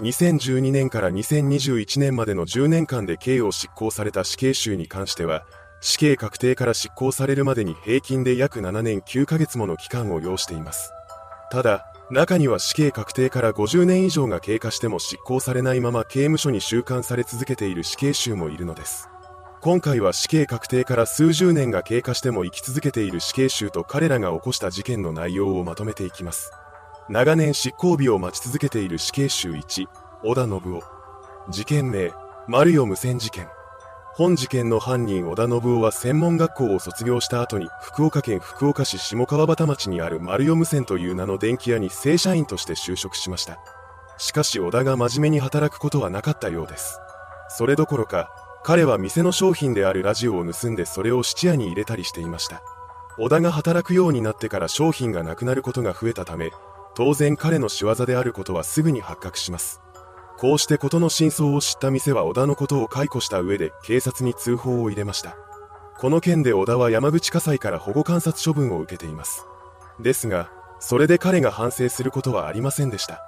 2012年から2021年までの10年間で刑を執行された死刑囚に関しては、死刑確定から執行されるまでに平均で約7年9ヶ月もの期間を要しています。ただ、中には死刑確定から50年以上が経過しても執行されないまま刑務所に収監され続けている死刑囚もいるのです。今回は死刑確定から数十年が経過しても生き続けている死刑囚と彼らが起こした事件の内容をまとめていきます。長年執行日を待ち続けている死刑囚1、織田信夫。事件名、丸代無線事件。本事件の犯人織田信夫は専門学校を卒業した後に福岡県福岡市下川端町にある丸代無線という名の電気屋に正社員として就職しました。しかし織田が真面目に働くことはなかったようです。それどころか、彼は店の商品であるラジオを盗んでそれを質屋に入れたりしていました。織田が働くようになってから商品がなくなることが増えたため、当然彼の仕業であることはすぐに発覚します。こうして事の真相を知った店は小田のことを解雇した上で警察に通報を入れました。この件で小田は山口火災から保護観察処分を受けています。ですが、それで彼が反省することはありませんでした。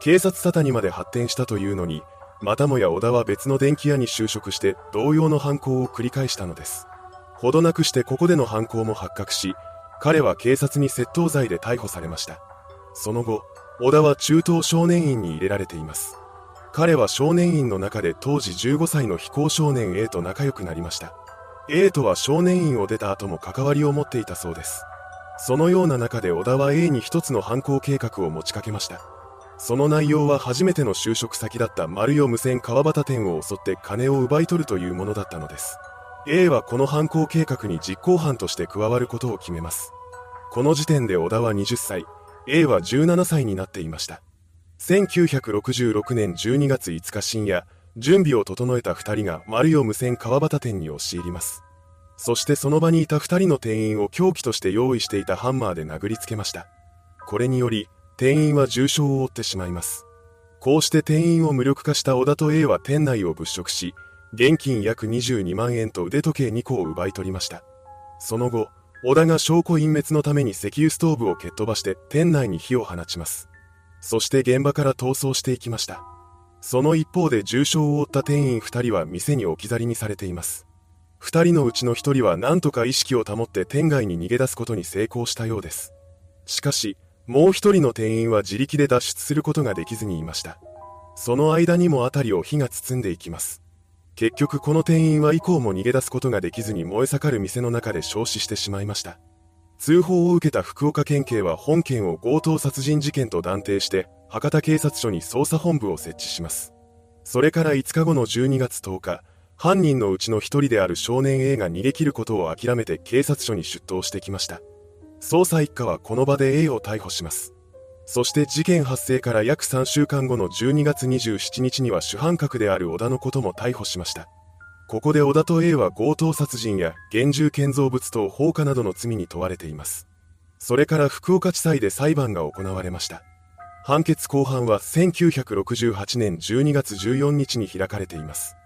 警察沙汰にまで発展したというのに、またもや小田は別の電気屋に就職して同様の犯行を繰り返したのです。ほどなくしてここでの犯行も発覚し、彼は警察に窃盗罪で逮捕されました。その後、小田は中等少年院に入れられています。彼は少年院の中で当時15歳の非行少年 A と仲良くなりました。A とは少年院を出た後も関わりを持っていたそうです。そのような中で小田は A に一つの犯行計画を持ちかけました。その内容は初めての就職先だった丸代無線川端店を襲って金を奪い取るというものだったのです。A はこの犯行計画に実行犯として加わることを決めます。この時点で小田は20歳、A は17歳になっていました。1966年12月5日深夜、準備を整えた2人が丸代無線川端店に押し入ります。そしてその場にいた2人の店員を凶器として用意していたハンマーで殴りつけました。これにより、店員は重傷を負ってしまいます。こうして店員を無力化した小田と A は店内を物色し、現金約22万円と腕時計2個を奪い取りました。その後、小田が証拠隠滅のために石油ストーブを蹴っ飛ばして店内に火を放ちます。そして現場から逃走していきました。その一方で重傷を負った店員2人は店に置き去りにされています。2人のうちの1人は何とか意識を保って店外に逃げ出すことに成功したようです。しかし、もう1人の店員は自力で脱出することができずにいました。その間にも辺りを火が包んでいきます。結局この店員は以降も逃げ出すことができずに燃え盛る店の中で焼死してしまいました。通報を受けた福岡県警は本件を強盗殺人事件と断定して博多警察署に捜査本部を設置します。それから5日後の12月10日、犯人のうちの一人である少年 A が逃げ切ることを諦めて警察署に出頭してきました。捜査一課はこの場で A を逮捕します。そして事件発生から約3週間後の12月27日には主犯格である小田のことも逮捕しました。ここで小田と A は強盗殺人や現住建造物等放火などの罪に問われています。それから福岡地裁で裁判が行われました。判決公判は1968年12月14日に開かれています。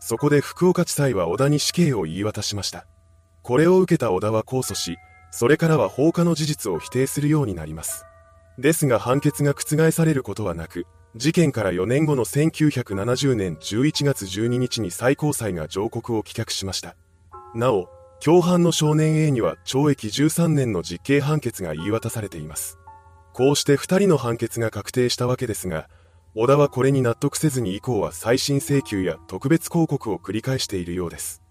そこで福岡地裁は小田に死刑を言い渡しました。これを受けた小田は控訴し、それからは放火の事実を否定するようになります。ですが判決が覆されることはなく、事件から4年後の1970年11月12日に最高裁が上告を棄却しました。なお、共犯の少年 A には懲役13年の実刑判決が言い渡されています。こうして2人の判決が確定したわけですが、小田はこれに納得せずに以降は再審請求や特別抗告を繰り返しているようです。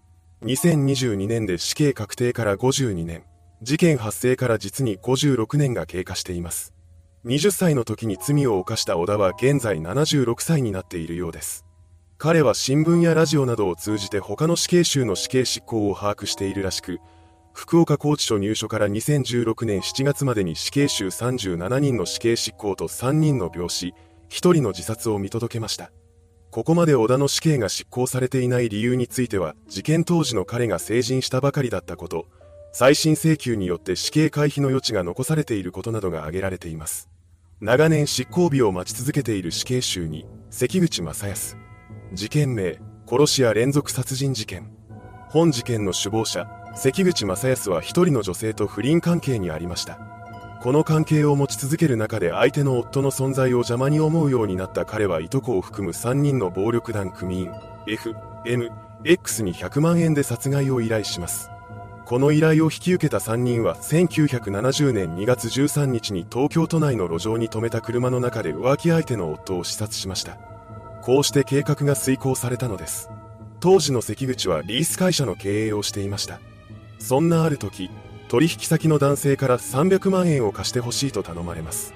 2022年で死刑確定から52年、事件発生から実に56年が経過しています。20歳の時に罪を犯した小田は現在76歳になっているようです。彼は新聞やラジオなどを通じて他の死刑囚の死刑執行を把握しているらしく、福岡拘置所入所から2016年7月までに死刑囚37人の死刑執行と3人の病死、1人の自殺を見届けました。ここまで小田の死刑が執行されていない理由については、事件当時の彼が成人したばかりだったこと、再審請求によって死刑回避の余地が残されていることなどが挙げられています。長年執行日を待ち続けている死刑囚に、関口正康。事件名、殺し屋連続殺人事件。本事件の首謀者、関口正康は一人の女性と不倫関係にありました。この関係を持ち続ける中で相手の夫の存在を邪魔に思うようになった彼はいとこを含む3人の暴力団組員 F、M、X に100万円で殺害を依頼します。この依頼を引き受けた3人は1970年2月13日に東京都内の路上に停めた車の中で浮気相手の夫を視察しました。こうして計画が遂行されたのです。当時の関口はリース会社の経営をしていました。そんなある時、取引先の男性から300万円を貸してほしいと頼まれます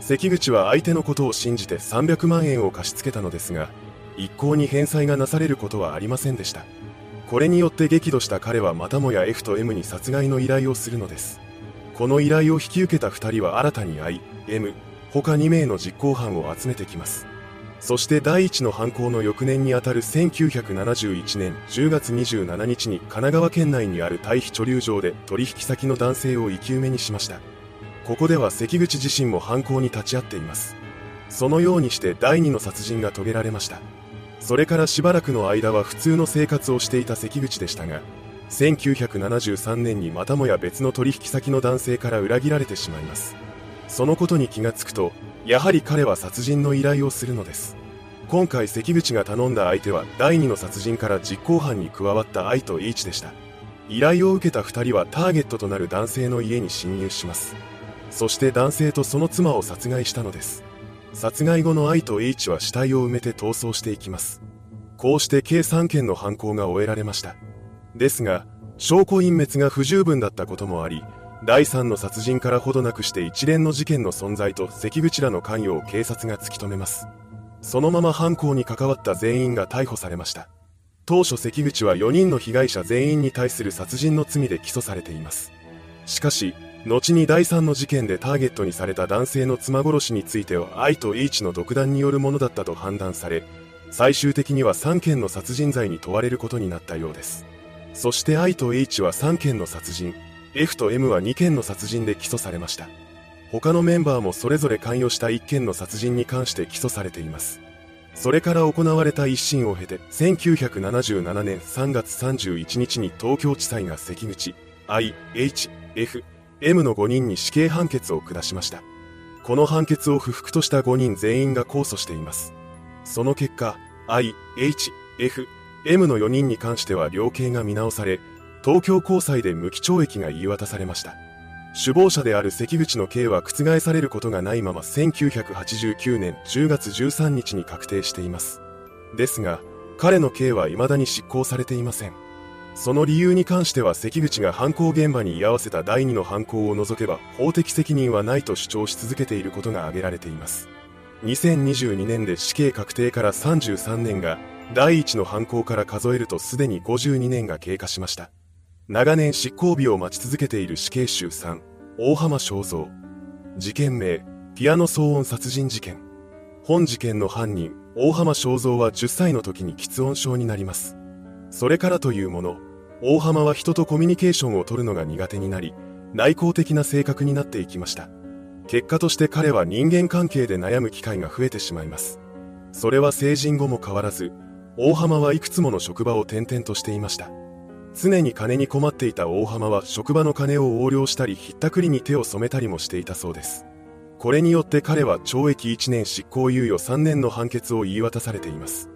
関口は相手のことを信じて300万円を貸し付けたのですが一向に返済がなされることはありませんでしたこれによって激怒した彼はまたもや F と M に殺害の依頼をするのです。この依頼を引き受けた2人は新たに I、M 他2名の実行犯を集めてきます。そして第一の犯行の翌年にあたる1971年10月27日に神奈川県内にある対比貯留場で取引先の男性を生き埋めにしました。ここでは関口自身も犯行に立ち会っています。そのようにして第二の殺人が遂げられました。それからしばらくの間は普通の生活をしていた関口でしたが1973年にまたもや別の取引先の男性から裏切られてしまいます。そのことに気がつくとやはり彼は殺人の依頼をするのです。今回関口が頼んだ相手は第2の殺人から実行犯に加わった愛と H でした。依頼を受けた2人はターゲットとなる男性の家に侵入します。そして男性とその妻を殺害したのです。殺害後の愛と H は死体を埋めて逃走していきますこうして計3件の犯行が終えられましたですが証拠隠滅が不十分だったこともあり第3の殺人からほどなくして一連の事件の存在と関口らの関与を警察が突き止めます。そのまま犯行に関わった全員が逮捕されました。当初関口は4人の被害者全員に対する殺人の罪で起訴されています。しかし、後に第3の事件でターゲットにされた男性の妻殺しについては愛と H の独断によるものだったと判断され、最終的には3件の殺人罪に問われることになったようです。そして愛と H は3件の殺人、F と M は2件の殺人で起訴されました他のメンバーもそれぞれ関与した1件の殺人に関して起訴されていますそれから行われた一審を経て1977年3月31日に東京地裁が関口 I、H、F、M の5人に死刑判決を下しました。この判決を不服とした5人全員が控訴しています。その結果 I、H、F、M の4人に関しては量刑が見直され東京高裁で無期懲役が言い渡されました。首謀者である関口の刑は覆されることがないまま1989年10月13日に確定しています。ですが彼の刑は未だに執行されていません。その理由に関しては関口が犯行現場に居合わせた第二の犯行を除けば法的責任はないと主張し続けていることが挙げられています。2022年で死刑確定から33年が第一の犯行から数えるとすでに52年が経過しました。長年執行日を待ち続けている死刑囚3大浜正蔵。事件名ピアノ騒音殺人事件。本事件の犯人大浜正蔵は10歳の時に喫音症になります。それからというもの大浜は人とコミュニケーションを取るのが苦手になり内向的な性格になっていきました。結果として彼は人間関係で悩む機会が増えてしまいます。それは成人後も変わらず大浜はいくつもの職場を転々としていました。常に金に困っていた大浜は職場の金を横領したりひったくりに手を染めたりもしていたそうです。これによって彼は懲役1年執行猶予3年の判決を言い渡されています。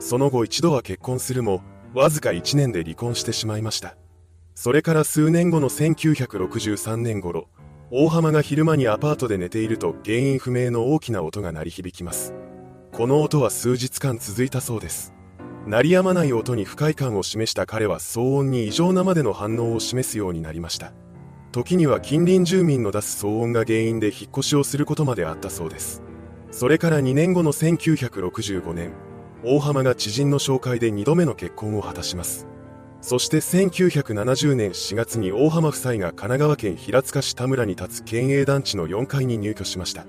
その後一度は結婚するもわずか1年で離婚してしまいました。それから数年後の1963年頃大浜が昼間にアパートで寝ていると原因不明の大きな音が鳴り響きます。この音は数日間続いたそうです。鳴りやまない音に不快感を示した彼は騒音に異常なまでの反応を示すようになりました。時には近隣住民の出す騒音が原因で引っ越しをすることまであったそうです。それから2年後の1965年大浜が知人の紹介で2度目の結婚を果たしますそして1970年4月に大浜夫妻が神奈川県平塚市田村に立つ県営団地の4階に入居しました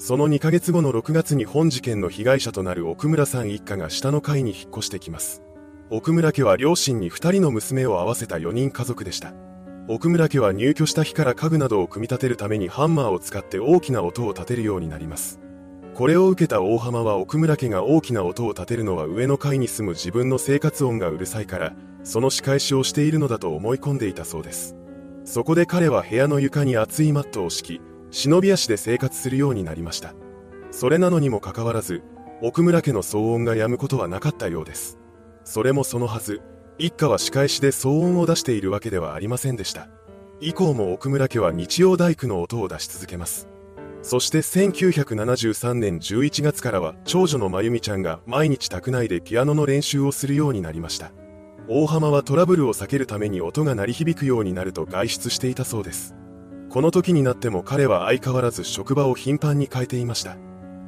その2ヶ月後の6月に本事件の被害者となる奥村さん一家が下の階に引っ越してきます。奥村家は両親に2人の娘を合わせた4人家族でした。奥村家は入居した日から家具などを組み立てるためにハンマーを使って大きな音を立てるようになります。これを受けた大浜は奥村家が大きな音を立てるのは上の階に住む自分の生活音がうるさいから、その仕返しをしているのだと思い込んでいたそうです。そこで彼は部屋の床に厚いマットを敷き、忍び足で生活するようになりました。それなのにもかかわらず、奥村家の騒音が止むことはなかったようです。それもそのはず、一家は仕返しで騒音を出しているわけではありませんでした。以降も奥村家は日曜大工の音を出し続けます。そして1973年11月からは長女のまゆみちゃんが毎日宅内でピアノの練習をするようになりました。大浜はトラブルを避けるために音が鳴り響くようになると外出していたそうです。この時になっても彼は相変わらず職場を頻繁に変えていました。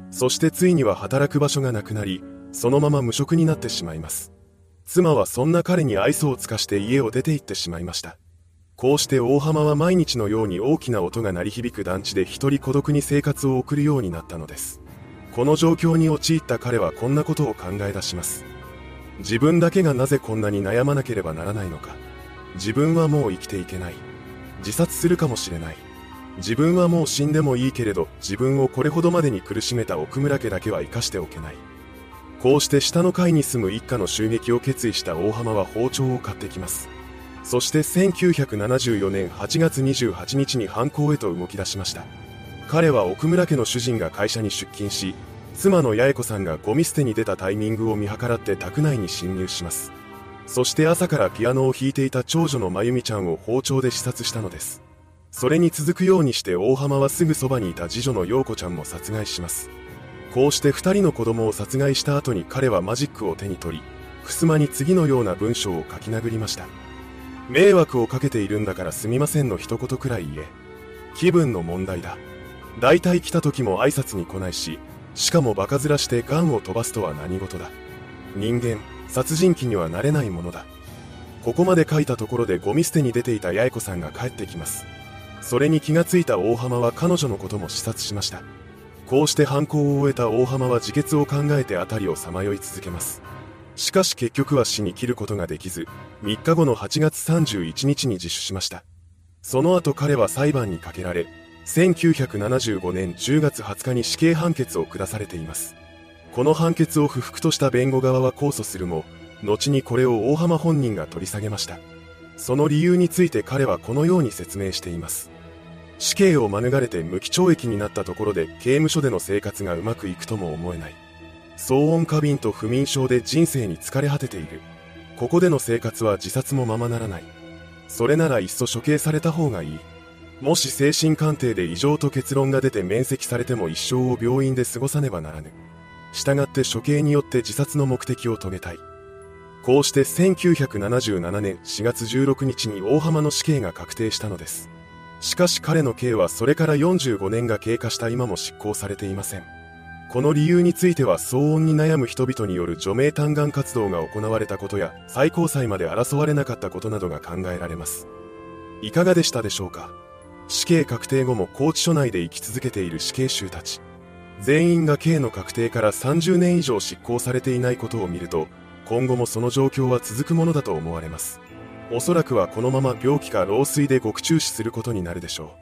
そしてついには働く場所がなくなり、そのまま無職になってしまいます。妻はそんな彼に愛想を尽かして家を出て行ってしまいました。こうして大浜は毎日のように大きな音が鳴り響く団地で一人孤独に生活を送るようになったのです。この状況に陥った彼はこんなことを考え出します。自分だけがなぜこんなに悩まなければならないのか。自分はもう生きていけない。自殺するかもしれない。自分はもう死んでもいいけれど、自分をこれほどまでに苦しめた奥村家だけは生かしておけない。こうして下の階に住む一家の襲撃を決意した大浜は包丁を買ってきます。そして1974年8月28日に犯行へと動き出しました。彼は奥村家の主人が会社に出勤し妻の八重子さんがゴミ捨てに出たタイミングを見計らって宅内に侵入します。そして朝からピアノを弾いていた長女のまゆみちゃんを包丁で刺殺したのです。それに続くようにして大浜はすぐそばにいた次女の陽子ちゃんも殺害します。こうして2人の子供を殺害した後に彼はマジックを手に取り襖に次のような文章を書き殴りました。迷惑をかけているんだからすみませんの一言くらい言え。気分の問題だ。大体来た時も挨拶に来ないし、しかもバカ面してガンを飛ばすとは何事だ。人間、殺人鬼にはなれないものだ。ここまで書いたところでゴミ捨てに出ていた八重子さんが帰ってきます。それに気がついた大浜は彼女のことも視察しました。こうして犯行を終えた大浜は自決を考えて辺りをさまよい続けます。しかし結局は死に切ることができず、3日後の8月31日に自首しました。その後彼は裁判にかけられ、1975年10月20日に死刑判決を下されています。この判決を不服とした弁護側は控訴するも、後にこれを大浜本人が取り下げました。その理由について彼はこのように説明しています。死刑を免れて無期懲役になったところで刑務所での生活がうまくいくとも思えない。騒音過敏と不眠症で人生に疲れ果てている。ここでの生活は自殺もままならない。それならいっそ処刑された方がいい。もし精神鑑定で異常と結論が出て免責されても一生を病院で過ごさねばならぬ。従って処刑によって自殺の目的を遂げたい。こうして1977年4月16日に大浜の死刑が確定したのです。しかし彼の刑はそれから45年が経過した今も執行されていません。この理由については騒音に悩む人々による除名嘆願活動が行われたことや最高裁まで争われなかったことなどが考えられます。いかがでしたでしょうか？死刑確定後も拘置所内で生き続けている死刑囚たち。全員が刑の確定から30年以上執行されていないことを見ると今後もその状況は続くものだと思われます。おそらくはこのまま病気か老衰で獄中死することになるでしょ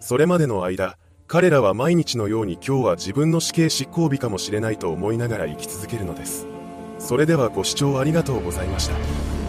う。それまでの間彼らは毎日のように今日は自分の死刑執行日かもしれないと思いながら生き続けるのです。それではご視聴ありがとうございました。